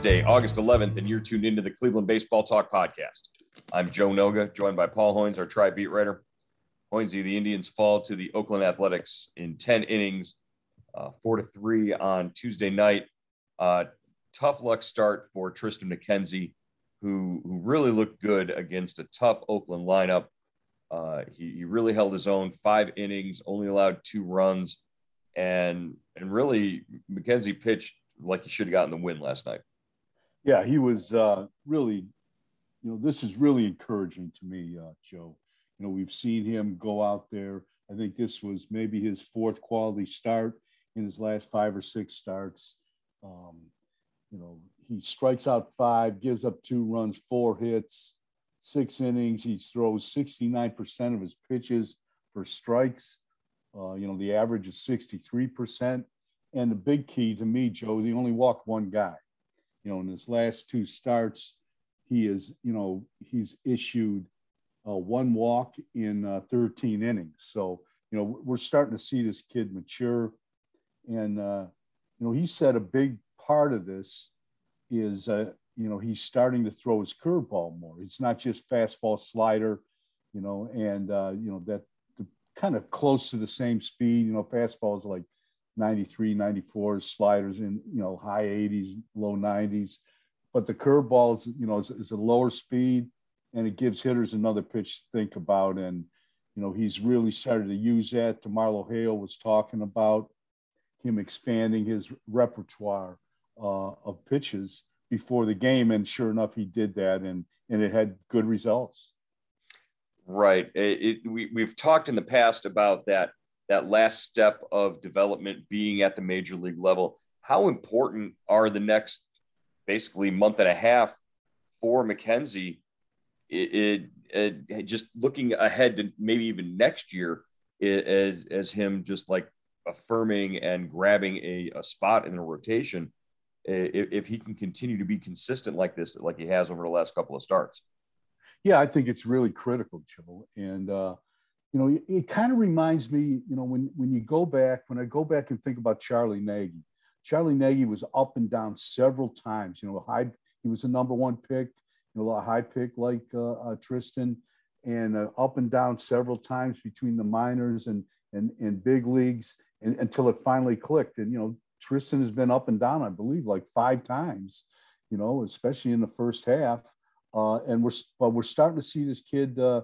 Wednesday, August 11th, and you're tuned into the Cleveland Baseball Talk podcast. I'm Joe Noga, joined by Paul Hoynes, our Tribe beat writer. Hoynsie, the Indians fall to the Oakland Athletics in 10 innings, uh, four to three on Tuesday night. Uh, tough luck start for Triston McKenzie, who, who really looked good against a tough Oakland lineup. Uh, he, he really held his own, five innings, only allowed two runs, and and really McKenzie pitched like he should have gotten the win last night. Yeah, he was uh, really, you know, this is really encouraging to me, uh, Joe. You know, we've seen him go out there. I think this was maybe his fourth quality start in his last five or six starts. Um, you know, he strikes out five, gives up two runs, four hits, six innings. He throws 69% of his pitches for strikes. Uh, you know, the average is 63%. And the big key to me, Joe, he only walked one guy. You know, in his last two starts, he is, you know, he's issued uh, one walk in uh, 13 innings. So, you know, we're starting to see this kid mature. And, uh, you know, he said a big part of this is, uh, you know, he's starting to throw his curveball more. It's not just fastball slider, you know, and, uh, you know, that kind of close to the same speed. You know, fastball is like 93, 94 sliders in, you know, high 80s, low 90s. But the curveball is, you know, is, is, a lower speed and it gives hitters another pitch to think about. And, you know, he's really started to use that. DeMarlo Hale was talking about him expanding his repertoire uh, of pitches before the game. And sure enough, he did that and, and it had good results. Right. It, it, we, we've talked in the past about that that last step of development being at the major league level. How important are the next basically month and a half for McKenzie? It, it, it just looking ahead to maybe even next year as, as him just like affirming and grabbing a, a spot in the rotation if, if he can continue to be consistent like this, like he has over the last couple of starts. Yeah, I think it's really critical, Joe. And uh, you know, it, it kind of reminds me, you know, when when you go back, when I go back and think about Charlie Nagy, Charlie Nagy was up and down several times. You know, high he was a number one pick, you know, a high pick like uh, uh, Triston, and uh, up and down several times between the minors and and and big leagues, and, until it finally clicked. And you know, Triston has been up and down, I believe, like five times. You know, especially in the first half. Uh, and we're but we're starting to see this kid, uh,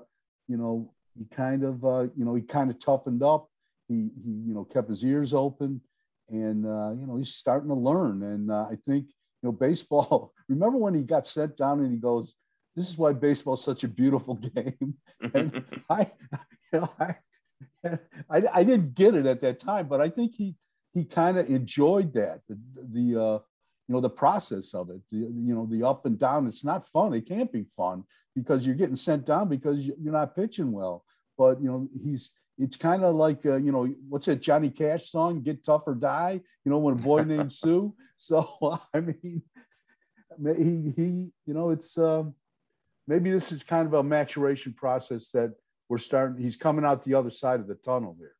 you know, he kind of uh, you know he kind of toughened up. He he you know kept his ears open, and uh, you know he's starting to learn. And uh, I think you know baseball. Remember when he got sent down and he goes, "This is why baseball is such a beautiful game." and I, you know, I, I, I didn't get it at that time, but I think he he kind of enjoyed that the the uh, you know the process of it the, you know the up and down it's not fun it can't be fun because you're getting sent down because you're not pitching well but you know he's it's kind of like uh, you know what's that Johnny Cash song "Get Tough or Die"? You know when a boy named Sue. So I mean, he he you know it's um, maybe this is kind of a maturation process that we're starting. He's coming out the other side of the tunnel here.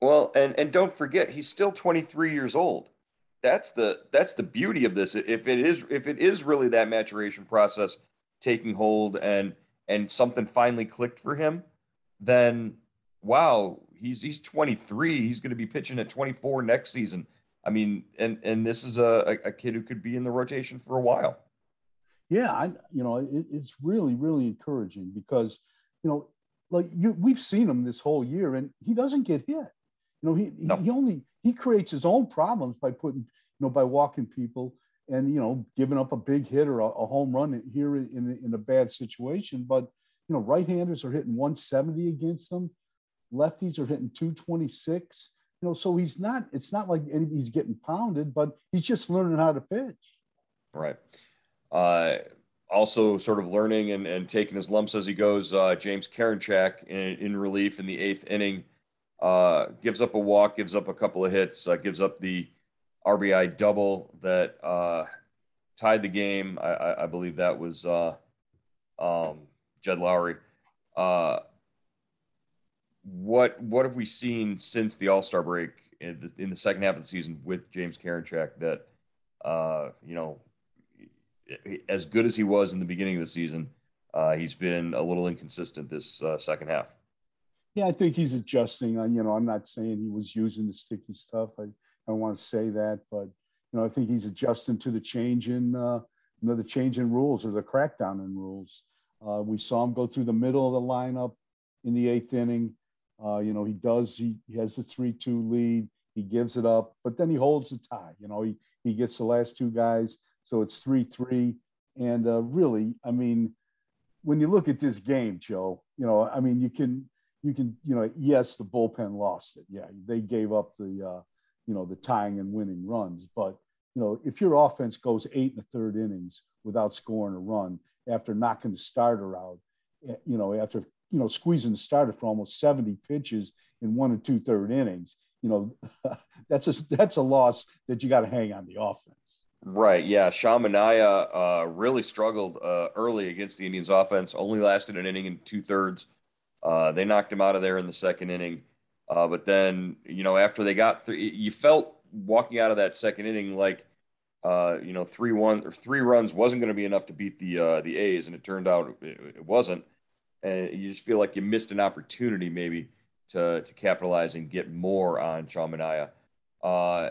Well, and and don't forget he's still 23 years old. That's the that's the beauty of this. If it is if it is really that maturation process taking hold and and something finally clicked for him then wow, he's he's 23. He's going to be pitching at 24 next season. I mean, and and this is a, a kid who could be in the rotation for a while. Yeah, I you know it, it's really really encouraging because you know like you we've seen him this whole year and he doesn't get hit. You know he no. he only he creates his own problems by putting you know by walking people and you know giving up a big hit or a, a home run here in in a bad situation. But you know, right-handers are hitting 170 against them. Lefties are hitting 226. You know, so he's not. It's not like he's getting pounded, but he's just learning how to pitch. Right. Uh, also, sort of learning and, and taking his lumps as he goes. Uh, James Karinchak in, in relief in the eighth inning uh, gives up a walk, gives up a couple of hits, uh, gives up the RBI double that uh, tied the game. I, I, I believe that was uh, um, Jed Lowrie. Uh, what what have we seen since the All Star break in the, in the, second half of the season with James Karinchak that uh, you know as good as he was in the beginning of the season, he's been a little inconsistent this second half. Yeah, I think he's adjusting. On you know, I'm not saying he was using the sticky stuff. I, I don't want to say that, but you know, I think he's adjusting to the change in uh, you know the change in rules or the crackdown in rules. Uh, we saw him go through the middle of the lineup in the eighth inning. Uh, you know, he does. He, he has the three-two lead. He gives it up, but then he holds the tie. You know, he he gets the last two guys, so it's three-three. And uh, really, I mean, when you look at this game, Joe, you know, I mean, you can you can you know, yes, the bullpen lost it. Yeah, they gave up the uh, you know the tying and winning runs, but you know, if your offense goes eight in the third innings without scoring a run after knocking the starter out, eh, you know, after you know, squeezing the starter for almost 70 pitches in one and two third innings, you know, that's a that's a loss that you got to hang on the offense. Right. Yeah. Sean Manaea uh, really struggled uh, early against the Indians offense, only lasted an inning and two thirds. Uh, they knocked him out of there in the second inning. Uh, but then, you know, after they got, th- you felt walking out of that second inning like, uh, you know, three one or three runs wasn't going to be enough to beat the uh, the A's, and it turned out it, it wasn't and you just feel like you missed an opportunity maybe to to capitalize and get more on Sean Manaea. Uh,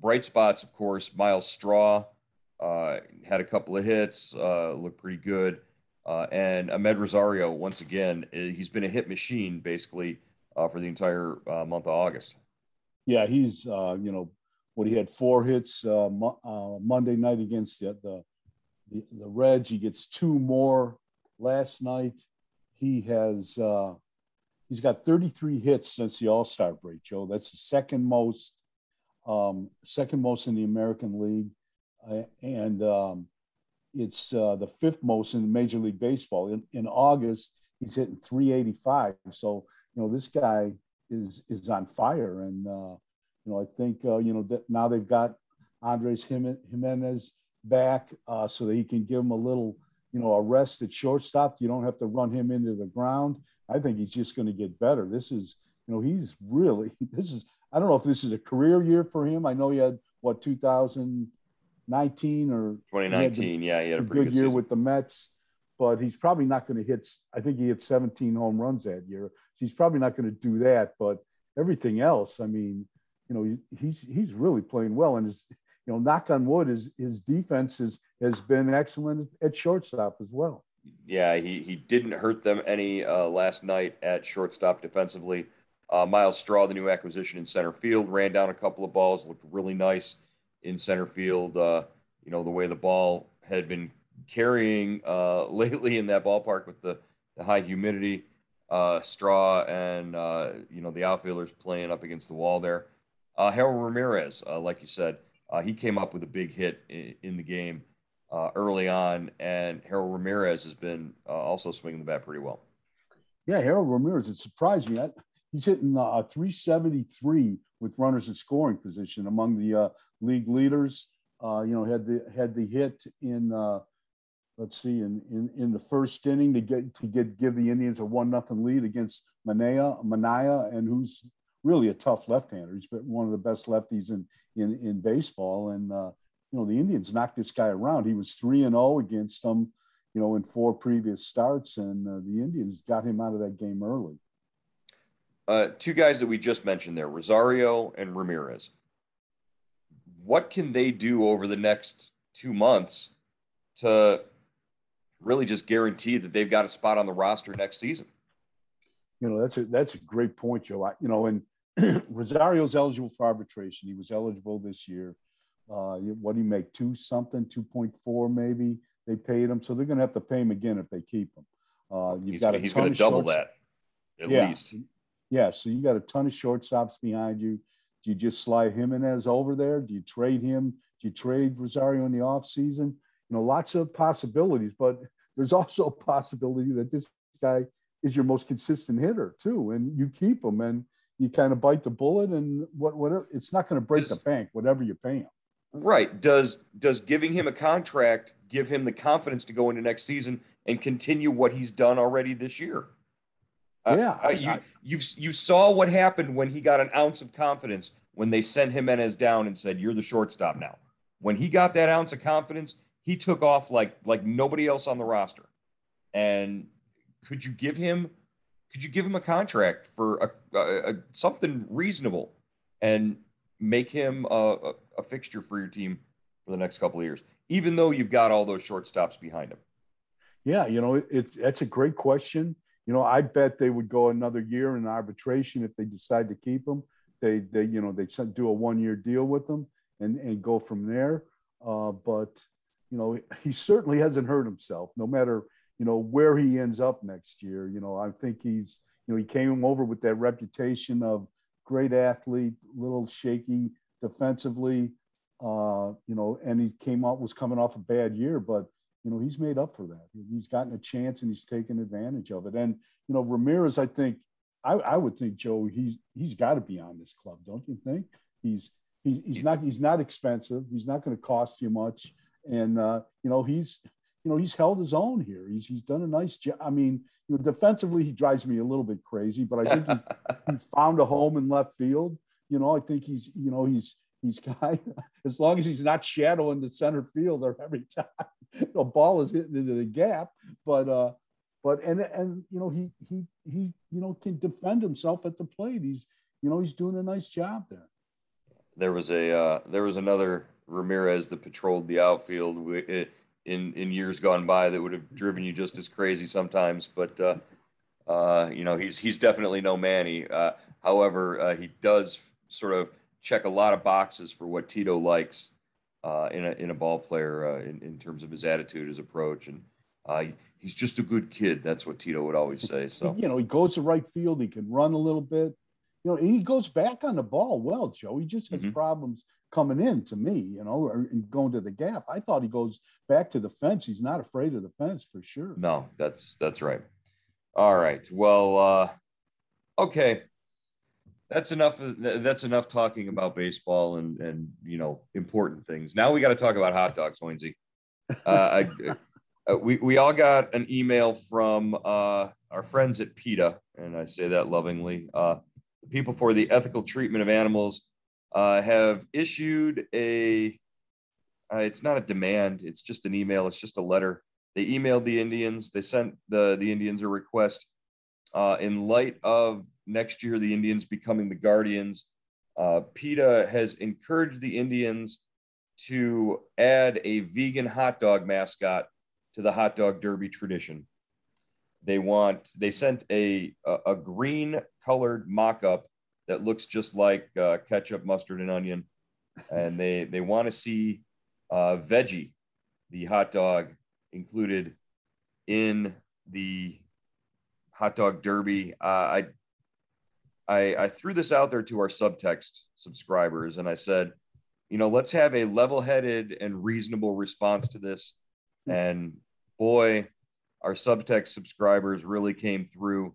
bright spots, of course, Myles Straw uh, had a couple of hits, looked pretty good. Uh, and Amed Rosario, once again, eh, he's been a hit machine basically uh, for the entire uh, month of August. Yeah, he's, you know, what he had four hits mo- Monday night against the, the, the, Reds. He gets two more last night he has uh, he's got 33 hits since the All Star break, Joe. That's the second most, um, second most in the American League, uh, and um, it's uh, the fifth most in Major League Baseball. In, in August, he's hitting 385. So you know this guy is is on fire, and uh, you know I think uh, you know that now they've got Andres Gimenez back, uh, so that he can give him a little you know, a rest at shortstop. You don't have to run him into the ground. I think he's just going to get better. This is, you know, he's really, this is, I don't know if this is a career year for him. I know he had what, 2019 or 2019. He yeah, he had a, good, good, year season. with the Mets, but he's probably not going to hit, I think he hit 17 home runs that year. He's probably not going to do that, but everything else, I mean, you know, he's, he's really playing well. And his, you know, knock on wood, his his defense has has been excellent at shortstop as well. Yeah, he he didn't hurt them any uh, last night at shortstop defensively. Uh, Myles Straw, the new acquisition in center field, ran down a couple of balls, looked really nice in center field. Uh, you know, the way the ball had been carrying uh, lately in that ballpark with the, the high humidity. Uh, Straw and, uh, you know, the outfielders playing up against the wall there. Uh Harold Ramirez, like you said, uh, he came up with a big hit in, in the game uh, early on, and Harold Ramirez has been uh, also swinging the bat pretty well. Yeah, Harold Ramirez, it surprised me. I, he's hitting uh, 373 with runners in scoring position among the uh, league leaders. Uh, you know, had the had the hit in let's see, in, in, in the first inning to get to get give the Indians a one nothing lead against Manaea, Manaea, and who's really a tough left-hander. He's been one of the best lefties in in, in baseball, and uh, you know the Indians knocked this guy around. He was three and zero oh against them, you know, in four previous starts, and uh, the Indians got him out of that game early. Uh, two guys that we just mentioned there, Rosario and Ramirez. What can they do over the next two months to really just guarantee that they've got a spot on the roster next season? You know, that's a that's a great point, Joe. I, you know, and Rosario's eligible for arbitration. He was eligible this year. Uh, what do you make? Two something, 2.4 maybe. They paid him. So they're going to have to pay him again if they keep him. Uh, you've he's got gonna, he's going to double that at yeah. least. Yeah. So you got a ton of shortstops behind you. Do you just slide Gimenez over there? Do you trade him? Do you trade Rosario in the offseason? You know, lots of possibilities, but there's also a possibility that this guy is your most consistent hitter too, and you keep him and you kind of bite the bullet and what whatever. It's not going to break the bank, whatever you pay him. Right. Does does giving him a contract give him the confidence to go into next season and continue what he's done already this year? Yeah, uh, you you you saw what happened when he got an ounce of confidence when they sent Gimenez down and said, "You're the shortstop now." When he got that ounce of confidence, he took off like like nobody else on the roster. And could you give him could you give him a contract for a, a, a something reasonable and make him a, a, fixture for your team for the next couple of years, even though you've got all those shortstops behind him? Yeah, you know, it's that's a great question. You know, I bet they would go another year in arbitration if they decide to keep him. They, they, you know, they do a one-year deal with them and and go from there. Uh, but you know, he certainly hasn't hurt himself. No matter you know where he ends up next year. You know, I think he's you know he came over with that reputation of great athlete, little shaky defensively. Uh, you know, and he came out was coming off a bad year, but you know he's made up for that. He's gotten a chance and he's taken advantage of it. And you know, Ramirez, I think I, I would think Joe, he's he's got to be on this club, don't you think? He's he's he's not he's not expensive. He's not going to cost you much, and uh, you know he's you know, he's held his own here. He's he's done a nice job. I mean, you know, defensively he drives me a little bit crazy, but I think he's, he's found a home in left field. You know, I think he's you know he's as long as he's not shadowing the center fielder every time the ball is hitting into the gap. But uh, but and and you know he he he you know can defend himself at the plate. He's you know he's doing a nice job there. There was a uh, there was another Ramirez that patrolled the outfield. In in years gone by that would have driven you just as crazy sometimes. But uh, uh, you know, he's he's definitely no Manny. Uh, however, uh, he does sort of check a lot of boxes for what Tito likes uh, in a in a ball player uh, in in terms of his attitude, his approach, and he's just a good kid. That's what Tito would always say. So you know, he goes to right field. He can run a little bit. You know, he goes back on the ball well, Joe. He just has mm-hmm. problems coming in to me, you know, and going to the gap. I thought he goes back to the fence. He's not afraid of the fence for sure. No, that's that's right. All right. Well, uh, okay. That's enough. That's enough talking about baseball and and you know important things. Now we got to talk about hot dogs, Hoynsie. Uh, uh, we we all got an email from uh, our friends at PETA, and I say that lovingly. Uh, people for the ethical treatment of animals uh, have issued a uh, it's not a demand it's just an email it's just a letter they emailed the indians they sent the the indians a request uh, in light of next year the indians becoming the guardians uh, PETA has encouraged the indians to add a vegan hot dog mascot to the hot dog derby tradition they want they sent a a, a green colored mock-up that looks just like uh, ketchup, mustard, and onion. And they they want to see uh, veggie, the hot dog, included in the hot dog derby. Uh, I, I I threw this out there to our subtext subscribers, and I said, you know, let's have a level-headed and reasonable response to this. And boy, our subtext subscribers really came through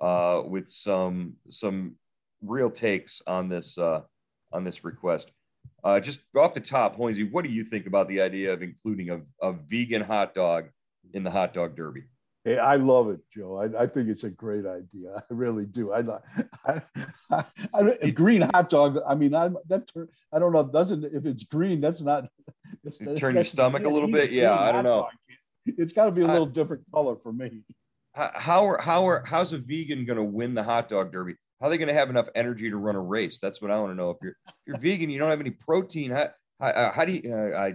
uh, with some some real takes on this uh, on this request. Uh, just off the top, Hoynsie, what do you think about the idea of including a, a vegan hot dog in the hot dog derby? Hey, I love it, Joe. I, I think it's a great idea. I really do. I, I, I, I a green hot dog. I mean, I that I don't know. Doesn't if it's green, that's not. It's, turn your stomach a little bit. Yeah, I don't know. Dog. It's got to be a little different color for me. How are how are how's a vegan going to win the hot dog derby? how are they going to have enough energy to run a race? That's what I want to know. If you're if you're vegan, you don't have any protein. How how, uh, how do you? Uh, I,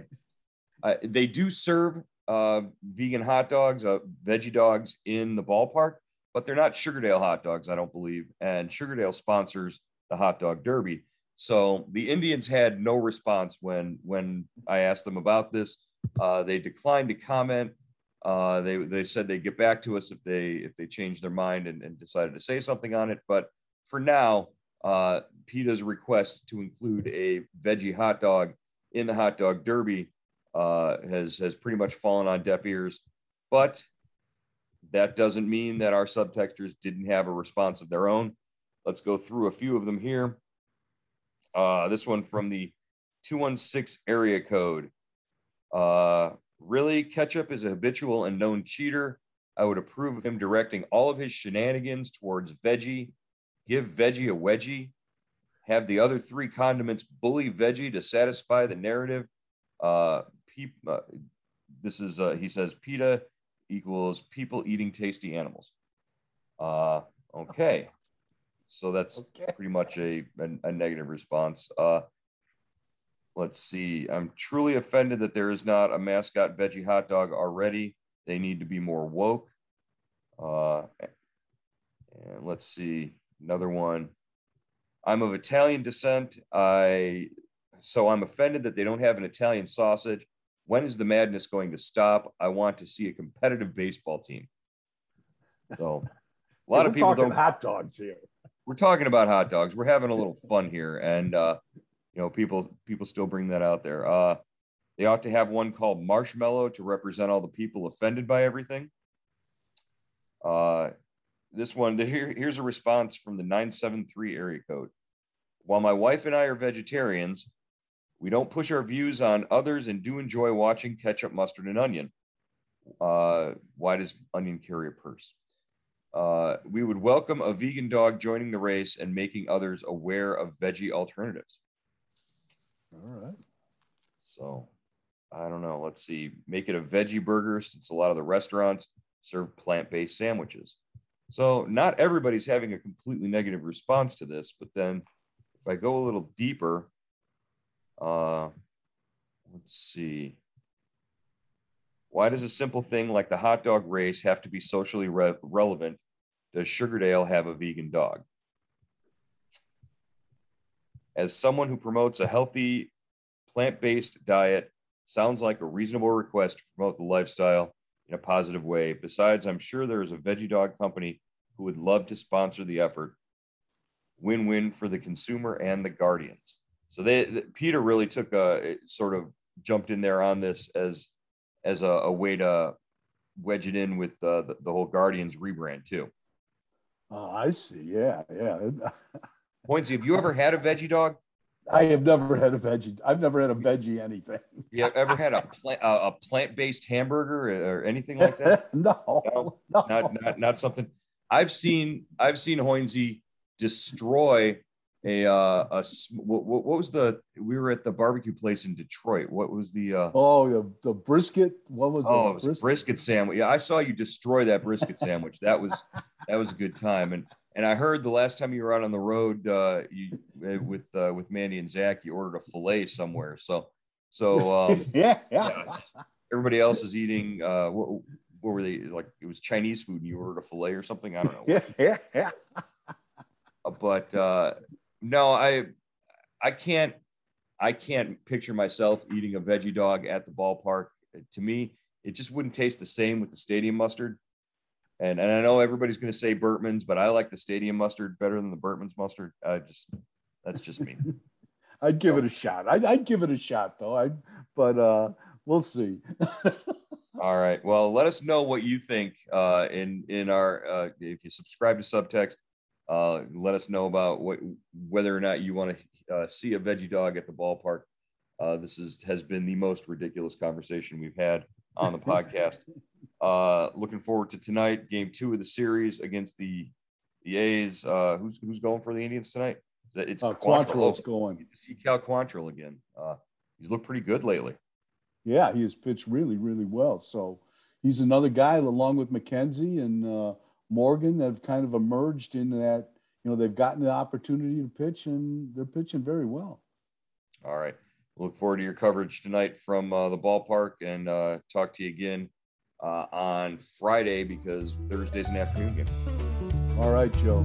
I, they do serve uh, vegan hot dogs, uh, veggie dogs in the ballpark, but they're not Sugardale hot dogs, I don't believe. And Sugardale sponsors the hot dog derby. So the Indians had no response when when I asked them about this. Uh, they declined to comment. Uh, they they said they'd get back to us if they if they changed their mind and, and decided to say something on it. But for now, uh, PETA's request to include a veggie hot dog in the hot dog derby uh, has has pretty much fallen on deaf ears. But that doesn't mean that our subtexters didn't have a response of their own. Let's go through a few of them here. Uh, this one from the 216 area code. Uh, really, Ketchup is a habitual and known cheater. I would approve of him directing all of his shenanigans towards veggie. Give veggie a wedgie. Have the other three condiments bully veggie to satisfy the narrative. Uh, peep, uh, this is, uh, he says, PETA equals people eating tasty animals. Uh, okay. So that's okay. pretty much a, a, a negative response. Uh, let's see. I'm truly offended that there is not a mascot veggie hot dog already. They need to be more woke. Uh, and let's see another one. I'm of Italian descent. I so I'm offended that they don't have an Italian sausage. When is the madness going to stop? I want to see a competitive baseball team. So a lot of people don't hot dogs here. We're talking about hot dogs. We're having a little fun here, and uh, you know, people people still bring that out there. Uh, they ought to have one called Marshmallow to represent all the people offended by everything. Uh, this one, here, here's a response from the 973 area code. While my wife and I are vegetarians, we don't push our views on others and do enjoy watching ketchup, mustard, and onion. Uh, why does onion carry a purse? Uh, we would welcome a vegan dog joining the race and making others aware of veggie alternatives. All right. So I don't know. Let's see. Make it a veggie burger since a lot of the restaurants serve plant based sandwiches. So not everybody's having a completely negative response to this. But then if I go a little deeper, uh, let's see. Why does a simple thing like the hot dog race have to be socially re- relevant? Does Sugardale have a vegan dog? As someone who promotes a healthy plant based diet, sounds like a reasonable request to promote the lifestyle in a positive way. Besides, I'm sure there is a veggie dog company who would love to sponsor the effort. Win win for the consumer and the Guardians. So they, the, PETA really took a sort of jumped in there on this as as a, a way to wedge it in with uh, the, the whole Guardians rebrand too. Oh, I see. Yeah, yeah. Pointsy, have you ever had a veggie dog? I have never had a veggie. I've never had a veggie anything. You ever had a plant a plant based hamburger or anything like that? no, no, no, not not not something. I've seen I've seen Hoynsie destroy a uh a what, what was the we were at the barbecue place in Detroit. What was the uh oh the, the brisket? What was oh it was brisket? brisket sandwich? Yeah, I saw you destroy that brisket sandwich. That was that was a good time. And and I heard the last time you were out on the road uh, you uh, with uh, with Mandy and Zach, you ordered a fillet somewhere. So so um, yeah, yeah. Everybody else is eating. Uh, what, what were they like? It was Chinese food, and you ordered a fillet or something. I don't know. yeah, yeah, yeah. Uh, but uh, no, I I can't I can't picture myself eating a veggie dog at the ballpark. To me, it just wouldn't taste the same with the stadium mustard. And, and I know everybody's going to say Bertman's, but I like the stadium mustard better than the Bertman's mustard. I just that's just me. I'd give it a shot. I'd, I'd, give it a shot though. I but uh, we'll see. All right. Well, let us know what you think uh, in in our uh, if you subscribe to Subtext. Uh, let us know about what whether or not you want to uh, see a veggie dog at the ballpark. Uh, this is has been the most ridiculous conversation we've had on the podcast. Uh, looking forward to tonight, game two of the series against the the A's. Uh, who's who's going for the Indians tonight? It's uh, Quantrill's going. to see Cal Quantrill again. Uh, he's looked pretty good lately. Yeah, he has pitched really, really well. So he's another guy along with McKenzie and uh, Morgan have kind of emerged in that. You know, they've gotten the opportunity to pitch and they're pitching very well. All right. Look forward to your coverage tonight from uh, the ballpark and uh, talk to you again uh, on Friday because Thursday's an afternoon game. All right, Joe.